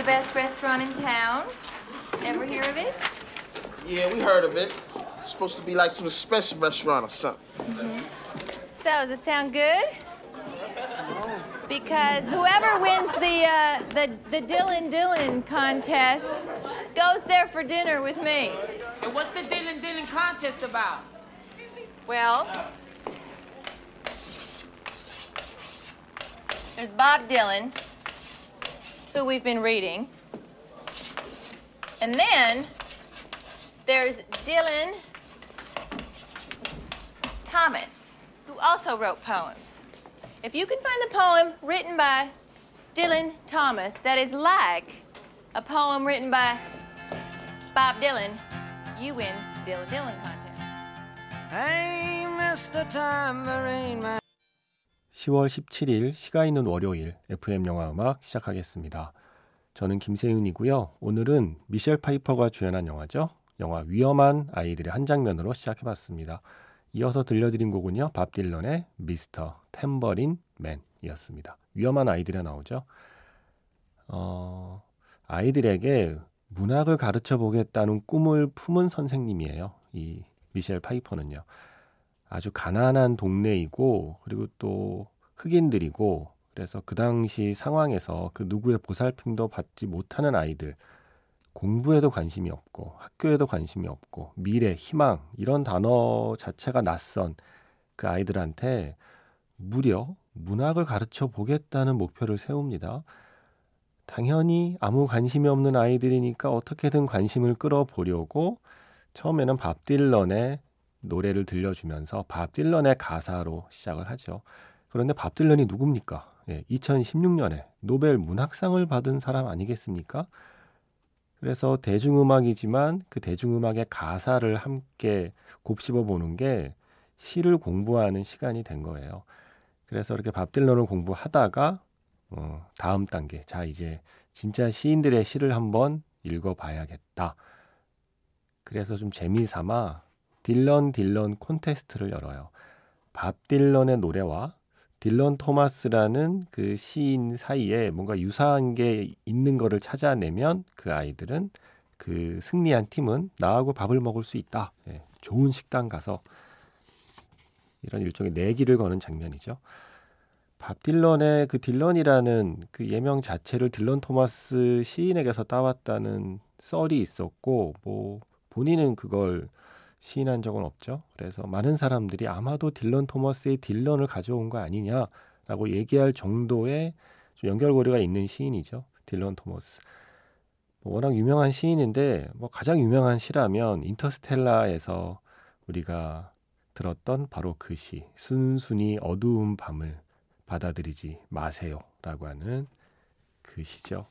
the best restaurant in town. Ever hear of it? Yeah, we heard of it. It's supposed to be like some special restaurant or something. So, does it sound good? Because whoever wins the uh, the the Dylan Dylan contest goes there for dinner with me. And what's the Dylan Dylan contest about? Well, there's Bob Dylan, who we've been reading, and then there's Dylan Thomas, who also wrote poems. If you can find the poem written by Dylan Thomas that is like a poem written by Bob Dylan, you win the Dylan Dylan contest. Hey, Mr. Tambourine Man. 10월 17일 시가 있는 월요일 FM 영화 음악 시작하겠습니다. 저는 김세윤이고요. 오늘은 미셸 파이퍼가 주연한 영화죠. 영화 위험한 아이들의 한 장면으로 시작해 봤습니다. 이어서 들려드린 곡은요. 밥 딜런의 Mr. Tambourine Man이었습니다. 위험한 아이들에 나오죠. 어, 아이들에게 문학을 가르쳐 보겠다는 꿈을 품은 선생님이에요. 이 미셸 파이퍼는요. 아주 가난한 동네이고 그리고 또 흑인들이고 그래서 그 당시 상황에서 그 누구의 보살핌도 받지 못하는 아이들 공부에도 관심이 없고 학교에도 관심이 없고 미래, 희망 이런 단어 자체가 낯선 그 아이들한테 무려 문학을 가르쳐 보겠다는 목표를 세웁니다. 당연히 아무 관심이 없는 아이들이니까 어떻게든 관심을 끌어보려고 처음에는 밥 딜런의 노래를 들려주면서 밥 딜런의 가사로 시작을 하죠. 그런데 밥 딜런이 누굽니까? 예, 2016년에 노벨 문학상을 받은 사람 아니겠습니까? 그래서 대중음악이지만 그 대중음악의 가사를 함께 곱씹어 보는 게 시를 공부하는 시간이 된 거예요. 그래서 이렇게 밥 딜런을 공부하다가 어, 다음 단계 자 이제 진짜 시인들의 시를 한번 읽어봐야겠다. 그래서 좀 재미삼아 딜런 딜런 콘테스트를 열어요. 밥 딜런의 노래와 딜런 토마스라는 그 시인 사이에 뭔가 유사한 게 있는 거를 찾아내면 그 아이들은 그 승리한 팀은 나하고 밥을 먹을 수 있다. 예, 좋은 식당 가서 이런 일종의 내기를 거는 장면이죠. 밥 딜런의 그 딜런이라는 그 예명 자체를 딜런 토마스 시인에게서 따왔다는 썰이 있었고 뭐 본인은 그걸 시인한 적은 없죠. 그래서 많은 사람들이 아마도 딜런 토머스의 딜런을 가져온 거 아니냐라고 얘기할 정도의 좀 연결고리가 있는 시인이죠. 딜런 토머스. 뭐 워낙 유명한 시인인데 뭐 가장 유명한 시라면 인터스텔라에서 우리가 들었던 바로 그 시, 순순히 어두운 밤을 받아들이지 마세요라고 하는 그 시죠.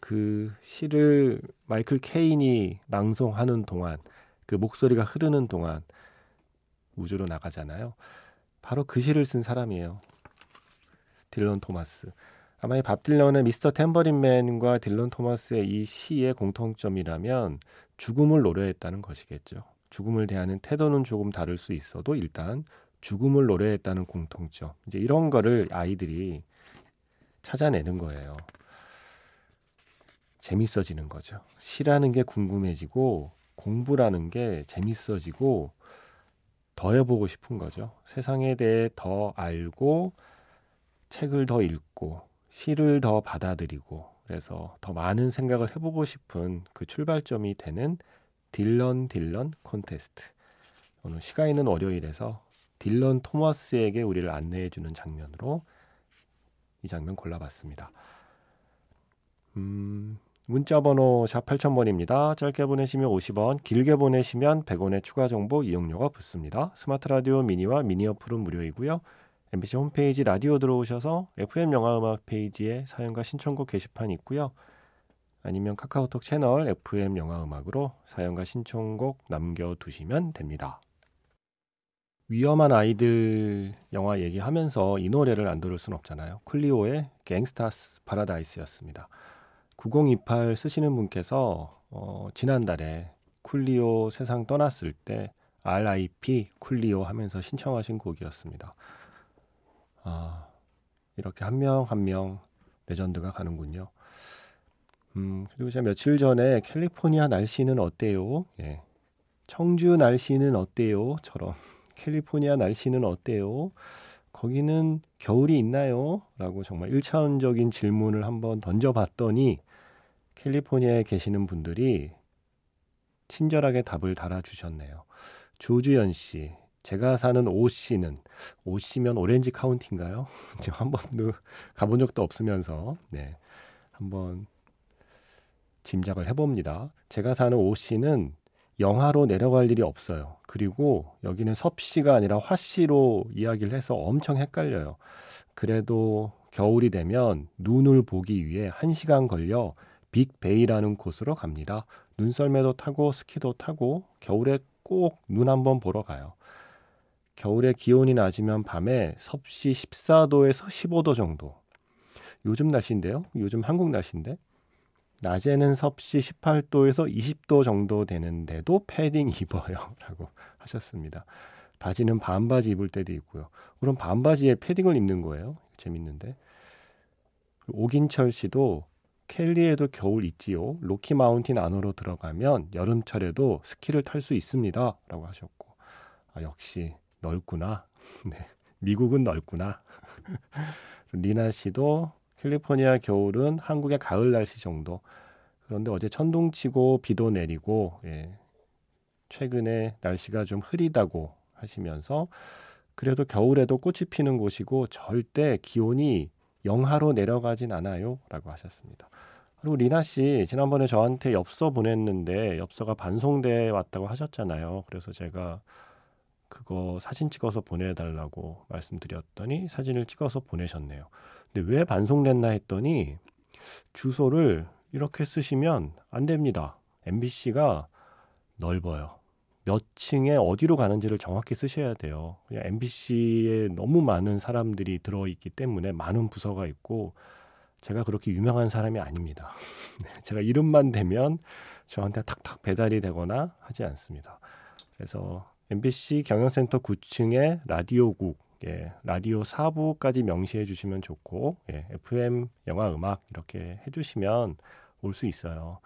그 시를 마이클 케인이 낭송하는 동안 그 목소리가 흐르는 동안 우주로 나가잖아요. 바로 그 시를 쓴 사람이에요. 딜런 토마스. 아마 이 밥 딜런의 미스터 템버린맨과 딜런 토마스의 이 시의 공통점이라면 죽음을 노래했다는 것이겠죠. 죽음을 대하는 태도는 조금 다를 수 있어도 일단 죽음을 노래했다는 공통점. 이제 이런 거를 아이들이 찾아내는 거예요. 재밌어지는 거죠. 시라는 게 궁금해지고 공부라는 게 재밌어지고 더 해보고 싶은 거죠. 세상에 대해 더 알고 책을 더 읽고 시를 더 받아들이고 그래서 더 많은 생각을 해보고 싶은 그 출발점이 되는 딜런 딜런 콘테스트. 오늘 시가 있는 월요일에서 딜런 토마스에게 우리를 안내해 주는 장면으로 이 장면 골라봤습니다. 음, 문자 번호 샵 8000번입니다. 짧게 보내시면 50원, 길게 보내시면 100원의 추가 정보 이용료가 붙습니다. 스마트 라디오 미니와 미니 어플은 무료이고요. MBC 홈페이지 라디오 들어오셔서 FM 영화 음악 페이지에 사연과 신청곡 게시판이 있고요. 아니면 카카오톡 채널 FM 영화 음악으로 사연과 신청곡 남겨 두시면 됩니다. 위험한 아이들 영화 얘기하면서 이 노래를 안 들을 순 없잖아요. 쿨리오의 갱스타스 파라다이스였습니다. 9028 쓰시는 분께서 어, 지난달에 쿨리오 세상 떠났을 때 RIP 쿨리오 하면서 신청하신 곡이었습니다. 아, 이렇게 한명 한 명 레전드가 가는군요. 음, 그리고 제가 며칠 전에 캘리포니아 날씨는 어때요? 예. 청주 날씨는 어때요? 처럼 캘리포니아 날씨는 어때요? 거기는 겨울이 있나요? 라고 정말 1차원적인 질문을 한번 던져봤더니 캘리포니아에 계시는 분들이 친절하게 답을 달아주셨네요. 조주연 씨, 제가 사는 오 씨는 오 씨면 오렌지 카운티인가요? 제가 한 번도 가본 적도 없으면서 네 한번 짐작을 해봅니다. 제가 사는 오 씨는 영하로 내려갈 일이 없어요. 그리고 여기는 섭씨가 아니라 화씨로 이야기를 해서 엄청 헷갈려요. 그래도 겨울이 되면 눈을 보기 위해 1시간 걸려 빅베이라는 곳으로 갑니다. 눈썰매도 타고 스키도 타고 겨울에 꼭 눈 한번 보러 가요. 겨울에 기온이 낮으면 밤에 섭씨 14도에서 15도 정도. 요즘 날씨인데요. 요즘 한국 날씨인데. 낮에는 섭씨 18도에서 20도 정도 되는데도 패딩 입어요. 라고 하셨습니다. 바지는 반바지 입을 때도 있고요. 그럼 반바지에 패딩을 입는 거예요. 재밌는데. 오긴철 씨도 켈리에도 겨울 있지요. 로키 마운틴 안으로 들어가면 여름철에도 스키를 탈 수 있습니다. 라고 하셨고. 아, 역시 넓구나. 네. 미국은 넓구나. 리나 씨도 캘리포니아 겨울은 한국의 가을 날씨 정도. 그런데 어제 천둥 치고 비도 내리고 예. 최근에 날씨가 좀 흐리다고 하시면서 그래도 겨울에도 꽃이 피는 곳이고 절대 기온이 영하로 내려가진 않아요라고 하셨습니다. 그리고 리나 씨 지난번에 저한테 엽서 보냈는데 엽서가 반송돼 왔다고 하셨잖아요. 그래서 제가 그거 사진 찍어서 보내달라고 말씀드렸더니 사진을 찍어서 보내셨네요. 근데 왜 반송됐나 했더니 주소를 이렇게 쓰시면 안 됩니다. MBC가 넓어요. 몇 층에 어디로 가는지를 정확히 쓰셔야 돼요. 그냥 MBC에 너무 많은 사람들이 들어있기 때문에 많은 부서가 있고 제가 그렇게 유명한 사람이 아닙니다. 네, 제가 이름만 대면 저한테 탁탁 배달이 되거나 하지 않습니다. 그래서 MBC 경영센터 9층에 라디오국, 예, 라디오 4부까지 명시해 주시면 좋고, 예, FM 영화 음악 이렇게 해 주시면 올 수 있어요.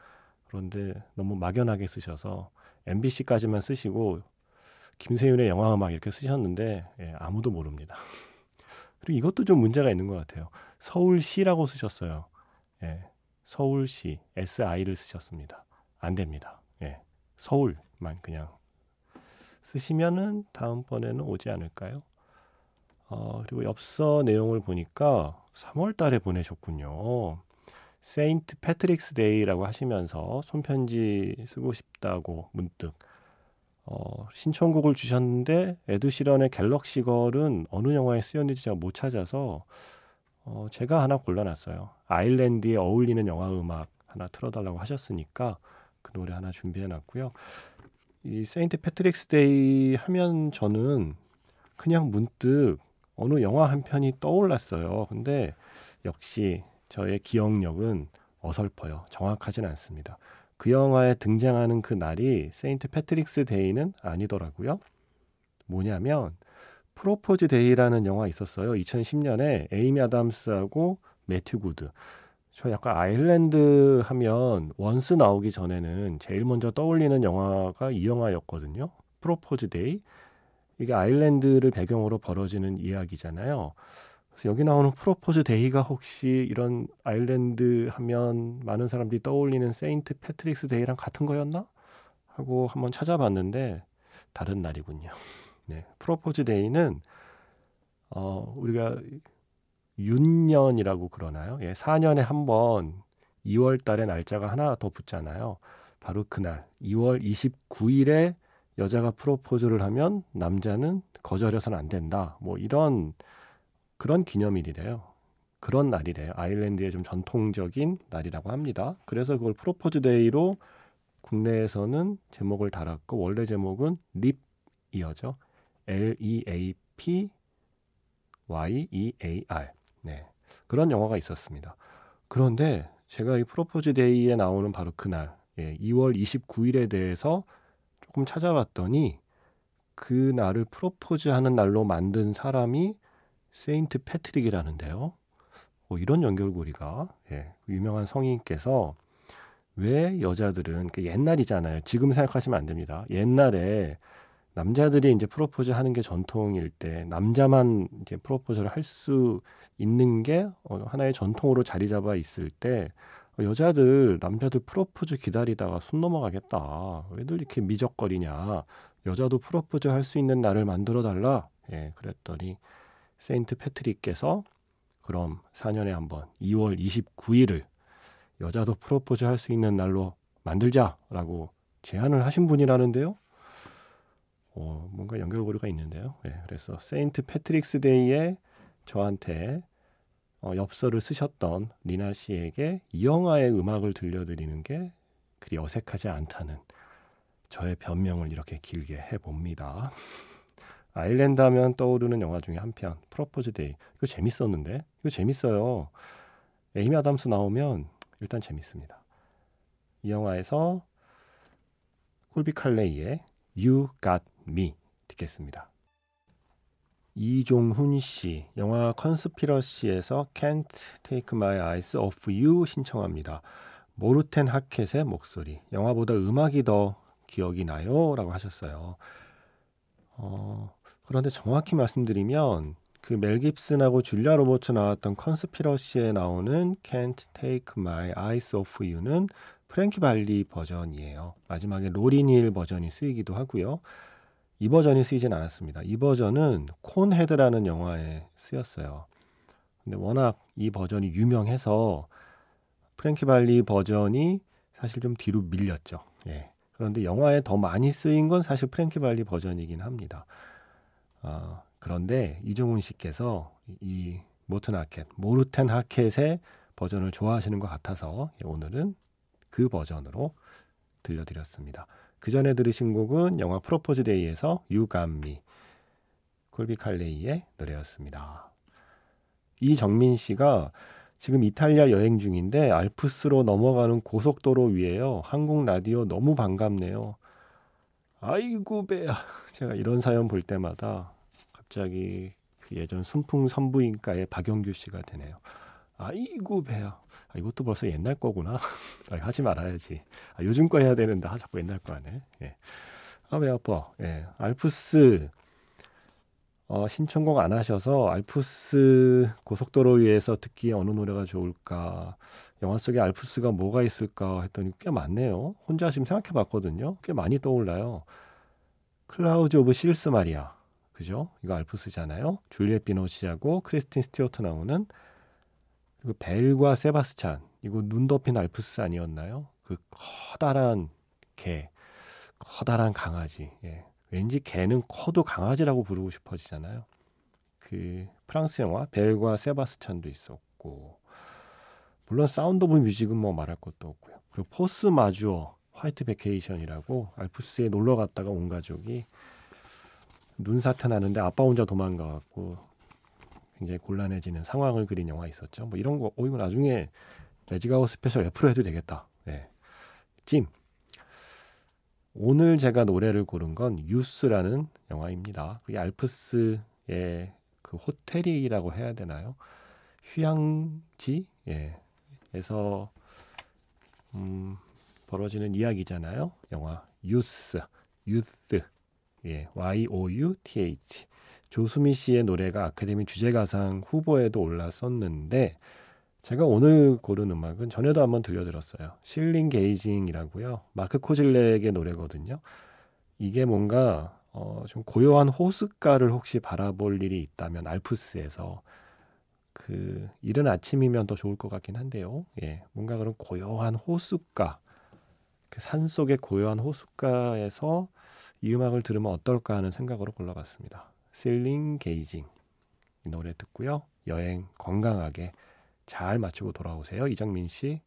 그런데 너무 막연하게 쓰셔서 MBC까지만 쓰시고 김세윤의 영화 음악 이렇게 쓰셨는데 예, 아무도 모릅니다. 그리고 이것도 좀 문제가 있는 것 같아요. 서울시라고 쓰셨어요. 예, 서울시 SI를 쓰셨습니다. 안 됩니다. 예, 서울만 그냥 쓰시면은 다음번에는 오지 않을까요? 어, 그리고 엽서 내용을 보니까 3월 달에 보내셨군요. 세인트 패트릭스 데이라고 하시면서 손편지 쓰고 싶다고 문득 어, 신청곡을 주셨는데 에드시런의 Galway Girl은 어느 영화에 쓰였는지 제가 못 찾아서 어, 제가 하나 골라놨어요. 아일랜드에 어울리는 영화 음악 하나 틀어달라고 하셨으니까 그 노래 하나 준비해놨고요. 이 세인트 패트릭스 데이 하면 저는 그냥 문득 어느 영화 한 편이 떠올랐어요. 근데 역시 저의 기억력은 어설퍼요. 정확하진 않습니다. 그 영화에 등장하는 그 날이 세인트 패트릭스 데이는 아니더라고요. 뭐냐면 프로포즈 데이라는 영화 있었어요. 2010년에 에이미 아담스하고 매튜 구드. 저 약간 아일랜드 하면 원스 나오기 전에는 제일 먼저 떠올리는 영화가 이 영화였거든요. 프로포즈 데이. 이게 아일랜드를 배경으로 벌어지는 이야기잖아요. 여기 나오는 프로포즈 데이가 혹시 이런 아일랜드 하면 많은 사람들이 떠올리는 세인트 패트릭스 데이랑 같은 거였나? 하고 한번 찾아봤는데 다른 날이군요. 네. 프로포즈 데이는 어, 우리가 윤년이라고 그러나요? 예, 4년에 한 번 2월 달에 날짜가 하나 더 붙잖아요. 바로 그날 2월 29일에 여자가 프로포즈를 하면 남자는 거절해서는 안 된다. 뭐 이런 그런 기념일이래요. 그런 날이래요. 아일랜드의 좀 전통적인 날이라고 합니다. 그래서 그걸 프로포즈 데이로 국내에서는 제목을 달았고 원래 제목은 Leap Year죠. L E A P Y E A R. 네. 그런 영화가 있었습니다. 그런데 제가 이 프로포즈 데이에 나오는 바로 그날, 예, 2월 29일에 대해서 조금 찾아봤더니 그 날을 프로포즈 하는 날로 만든 사람이 세인트 패트릭이라는데요. 뭐 이런 연결고리가 예, 그 유명한 성인께서 왜 여자들은 그 옛날이잖아요. 지금 생각하시면 안 됩니다. 옛날에 남자들이 이제 프로포즈 하는 게 전통일 때 남자만 이제 프로포즈를 할 수 있는 게 어, 하나의 전통으로 자리 잡아 있을 때 어, 여자들 남자들 프로포즈 기다리다가 숨 넘어가겠다. 왜들 이렇게 미적거리냐. 여자도 프로포즈 할 수 있는 날을 만들어 달라. 예, 그랬더니 세인트 패트릭께서 그럼 4년에 한번 2월 29일을 여자도 프로포즈 할 수 있는 날로 만들자라고 제안을 하신 분이라는데요. 어, 뭔가 연결고리가 있는데요. 네, 그래서 세인트 패트릭스 데이에 저한테 어, 엽서를 쓰셨던 리나 씨에게 이 영화의 음악을 들려드리는 게 그리 어색하지 않다는 저의 변명을 이렇게 길게 해봅니다. 아일랜드 하면 떠오르는 영화 중에 한 편, 프로포즈 데이. 이거 재밌었는데? 이거 재밌어요. 에이미 아담스 나오면 일단 재밌습니다. 이 영화에서 콜비 칼레이의 You Got Me 듣겠습니다. 이종훈 씨, 영화 컨스피러시에서 Can't Take My Eyes Off You 신청합니다. 모르텐 하켓의 목소리. 영화보다 음악이 더 기억이 나요? 라고 하셨어요. 어, 그런데 정확히 말씀드리면 그 멜 깁슨하고 줄리아 로버츠 나왔던 컨스피러시에 나오는 Can't Take My Eyes Off You는 프랭키 발리 버전이에요. 마지막에 로린 힐 버전이 쓰이기도 하고요. 이 버전이 쓰이진 않았습니다. 이 버전은 콘헤드라는 영화에 쓰였어요. 근데 워낙 이 버전이 유명해서 프랭키 발리 버전이 사실 좀 뒤로 밀렸죠. 예. 그런데 영화에 더 많이 쓰인 건 사실 프랭키 발리 버전이긴 합니다. 어, 그런데 이종훈 씨께서 이 모튼 하켓, 모르텐 하켓의 버전을 좋아하시는 것 같아서 오늘은 그 버전으로 들려드렸습니다. 그 전에 들으신 곡은 영화 프로포즈 데이에서 유감미 콜비 칼레이의 노래였습니다. 이정민 씨가 지금 이탈리아 여행 중인데 알프스로 넘어가는 고속도로 위에요. 한국 라디오 너무 반갑네요. 아이고 배야. 제가 이런 사연 볼 때마다 갑자기 그 예전 순풍 산부인과의 박영규 씨가 되네요. 아이고 배야. 아, 이것도 벌써 옛날 거구나. 아, 하지 말아야지. 아, 요즘 거 해야 되는데 아, 자꾸 옛날 거 하네. 예. 아배 아파. 예. 알프스 어, 신청곡 안 하셔서 알프스 고속도로 위에서 듣기에 어느 노래가 좋을까? 영화 속에 알프스가 뭐가 있을까 했더니 꽤 많네요. 혼자 지금 생각해 봤거든요. 꽤 많이 떠올라요. Clouds of Sils Maria. 그죠? 이거 알프스잖아요. 줄리엣 비노쉬하고 크리스틴 스튜어트 나오는 그리고 벨과 세바스찬 이거 눈 덮인 알프스 아니었나요? 그 커다란 개, 커다란 강아지. 예. 왠지 개는 커도 강아지라고 부르고 싶어지잖아요. 그 프랑스 영화 벨과 세바스찬도 있었고 물론 Sound of Music은 뭐 말할 것도 없고요. 그리고 Force Majeure White Vacation이라고 알프스에 놀러 갔다가 온 가족이 눈사태 나는데 아빠 혼자 도망가 갖고 굉장히 곤란해지는 상황을 그린 영화 있었죠. 뭐 이런 거, 오, 이거 나중에 매직아웃 special F로 해도 되겠다. 네. 찜. 오늘 제가 노래를 고른 건 Youth라는 영화입니다. 그게 알프스의 그 호텔이라고 해야 되나요? 휴양지? 예. 에서 음, 벌어지는 이야기잖아요. 영화 유스, 유스. 예, Y O U T H. 조수미 씨의 노래가 아카데미 주제가상 후보에도 올랐었는데 제가 오늘 고른 음악은 전에도 한번 들려드렸어요. 실링 게이징이라고요. 마크 코질렉의 노래거든요. 이게 뭔가 어, 좀 고요한 호숫가를 혹시 바라볼 일이 있다면 알프스에서 그 이른 아침이면 더 좋을 것 같긴 한데요. 예, 뭔가 그런 고요한 호숫가, 그 산 속의 고요한 호숫가에서 이 음악을 들으면 어떨까 하는 생각으로 골라봤습니다. 실링 게이징 이 노래 듣고요. 여행 건강하게 잘 마치고 돌아오세요. 이정민 씨.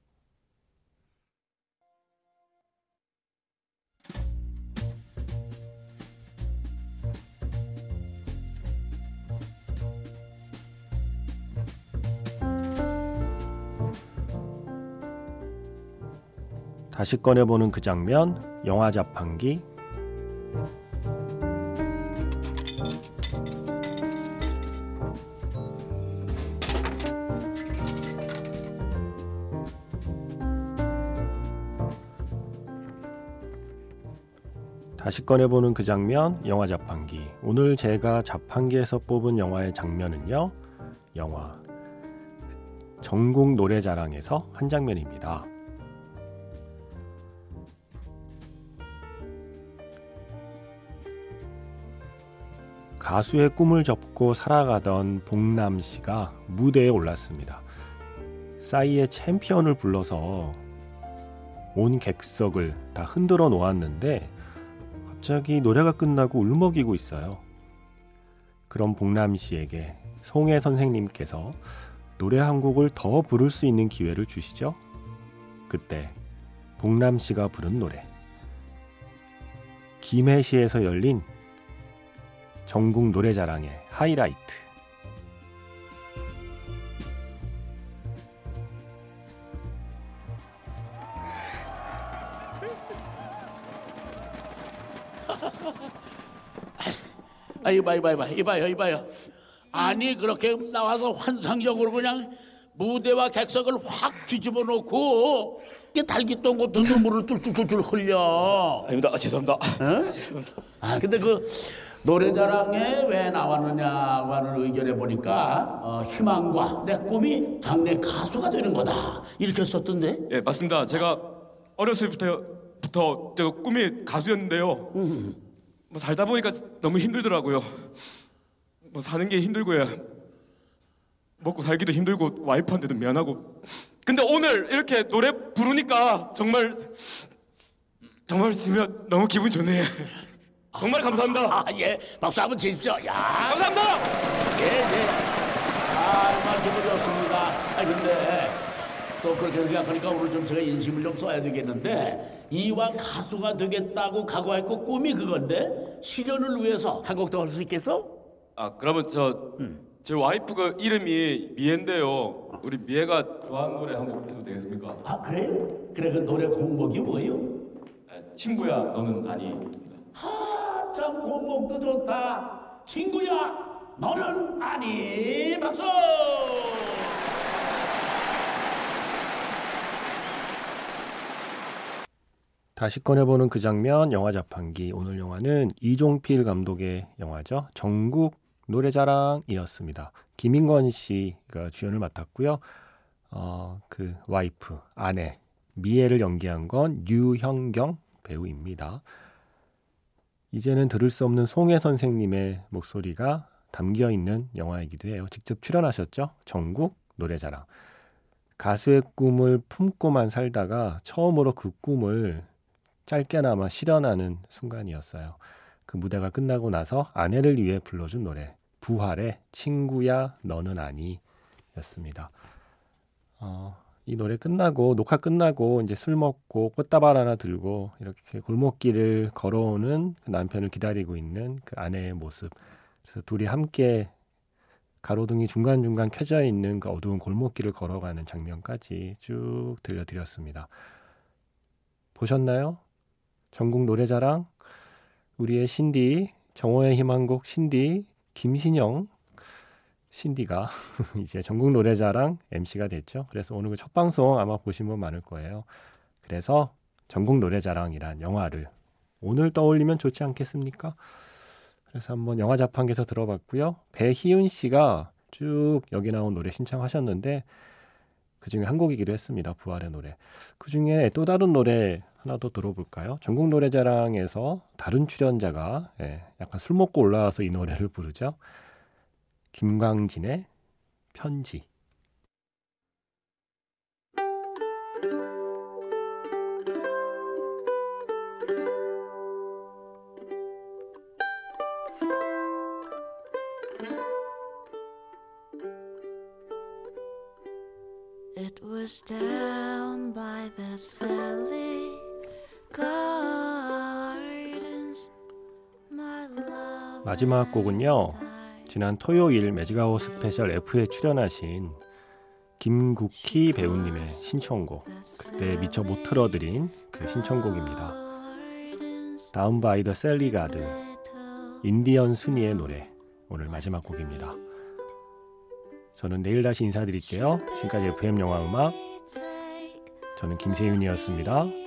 다시 꺼내보는 그 장면, 영화 자판기 다시 꺼내보는 그 장면, 영화 자판기. 오늘 제가 자판기에서 뽑은 영화의 장면은요, 영화 전국 노래 자랑에서 한 장면입니다. 가수의 꿈을 접고 살아가던 봉남 씨가 무대에 올랐습니다. 싸이의 챔피언을 불러서 온 객석을 다 흔들어 놓았는데 갑자기 노래가 끝나고 울먹이고 있어요. 그럼 봉남 씨에게 송혜 선생님께서 노래 한 곡을 더 부를 수 있는 기회를 주시죠. 그때 봉남 씨가 부른 노래 김해시에서 열린 전국 노래자랑의 하이라이트 이봐, 이봐, 이봐, 이봐요, 이봐요. 아니, 그렇게 나와서 환상적으로 그냥 무대와 객석을 확 뒤집어 놓고, 이게 달깃동 같은 눈물을 쫄쫄쫄쫄 흘려. 아닙니다. 아, 죄송합니다. 어? 아, 근데 그 노래자랑에 왜 나왔느냐고 하는 의견에 보니까, 어, 희망과 내 꿈이 당내 가수가 되는 거다. 이렇게 썼던데? 예, 맞습니다. 제가 어렸을 때부터 부터 제가 꿈이 가수였는데요. 뭐 살다 보니까 너무 힘들더라고요. 뭐 사는 게 힘들고요. 먹고 살기도 힘들고 와이프한테도 미안하고. 근데 오늘 이렇게 노래 부르니까 정말 정말 지금 너무 기분 좋네요. 정말 감사합니다. 아, 예. 박수 한번 치십시오. 야. 감사합니다. 예, 예. 아, 정말 기분 좋습니다. 아, 근데 또 그렇게 생각하니까 오늘 좀 제가 인심을 좀 써야 되겠는데 이왕 가수가 되겠다고 각오했고 꿈이 그건데 실현을 위해서 한 곡 더 할 수 있겠어? 아 그러면 저제 와이프가 이름이 미애인데요. 우리 미애가 좋아하는 노래 한 곡 해도 되겠습니까? 아, 그래? 그래, 그 노래 공목이 뭐예요? 아, 친구야 너는 아니. 아, 참 공목도 좋다. 친구야, 너는 아니. 박수! 다시 꺼내보는 그 장면 영화 자판기. 오늘 영화는 이종필 감독의 영화죠. 전국 노래자랑이었습니다. 김인건 씨가 주연을 맡았고요. 어, 그 와이프 아내 미애를 연기한 건 류형경 배우입니다. 이제는 들을 수 없는 송혜 선생님의 목소리가 담겨 있는 영화이기도 해요. 직접 출연하셨죠? 전국 노래자랑. 가수의 꿈을 품고만 살다가 처음으로 그 꿈을 짧게나마 실현하는 순간이었어요. 그 무대가 끝나고 나서 아내를 위해 불러준 노래 부활의 친구야 너는 아니 였습니다. 어, 이 노래 끝나고 녹화 끝나고 이제 술 먹고 꽃다발 하나 들고 이렇게 골목길을 걸어오는 그 남편을 기다리고 있는 그 아내의 모습. 그래서 둘이 함께 가로등이 중간중간 켜져 있는 그 어두운 골목길을 걸어가는 장면까지 쭉 들려드렸습니다. 보셨나요? 전국 노래자랑 우리의 신디 정호의 희망곡 신디 김신영 신디가 이제 전국 노래자랑 MC가 됐죠. 그래서 오늘 그 첫 방송 아마 보신 분 많을 거예요. 그래서 전국 노래자랑이란 영화를 오늘 떠올리면 좋지 않겠습니까? 그래서 한번 영화 자판기에서 들어봤고요. 배희윤 씨가 쭉 여기 나온 노래 신청하셨는데 그 중에 한 곡이기도 했습니다. 부활의 노래. 그 중에 또 다른 노래 하나 더 들어볼까요? 전국 노래자랑에서 다른 출연자가 예, 약간 술 먹고 올라와서 이 노래를 부르죠. 김광진의 편지. Down by the Sally Gardens. My love 마지막 곡은요. 지난 토요일 매직아웃 special F에 출연하신 김국희 배우님의 신청곡. 그때 미처 못 틀어드린 그 신청곡입니다. Down by the Sally Gardens 인디언 수니의 노래 오늘 마지막 곡입니다. 저는 내일 다시 인사드릴게요. 지금까지 FM 영화 음악 저는 김세윤이었습니다.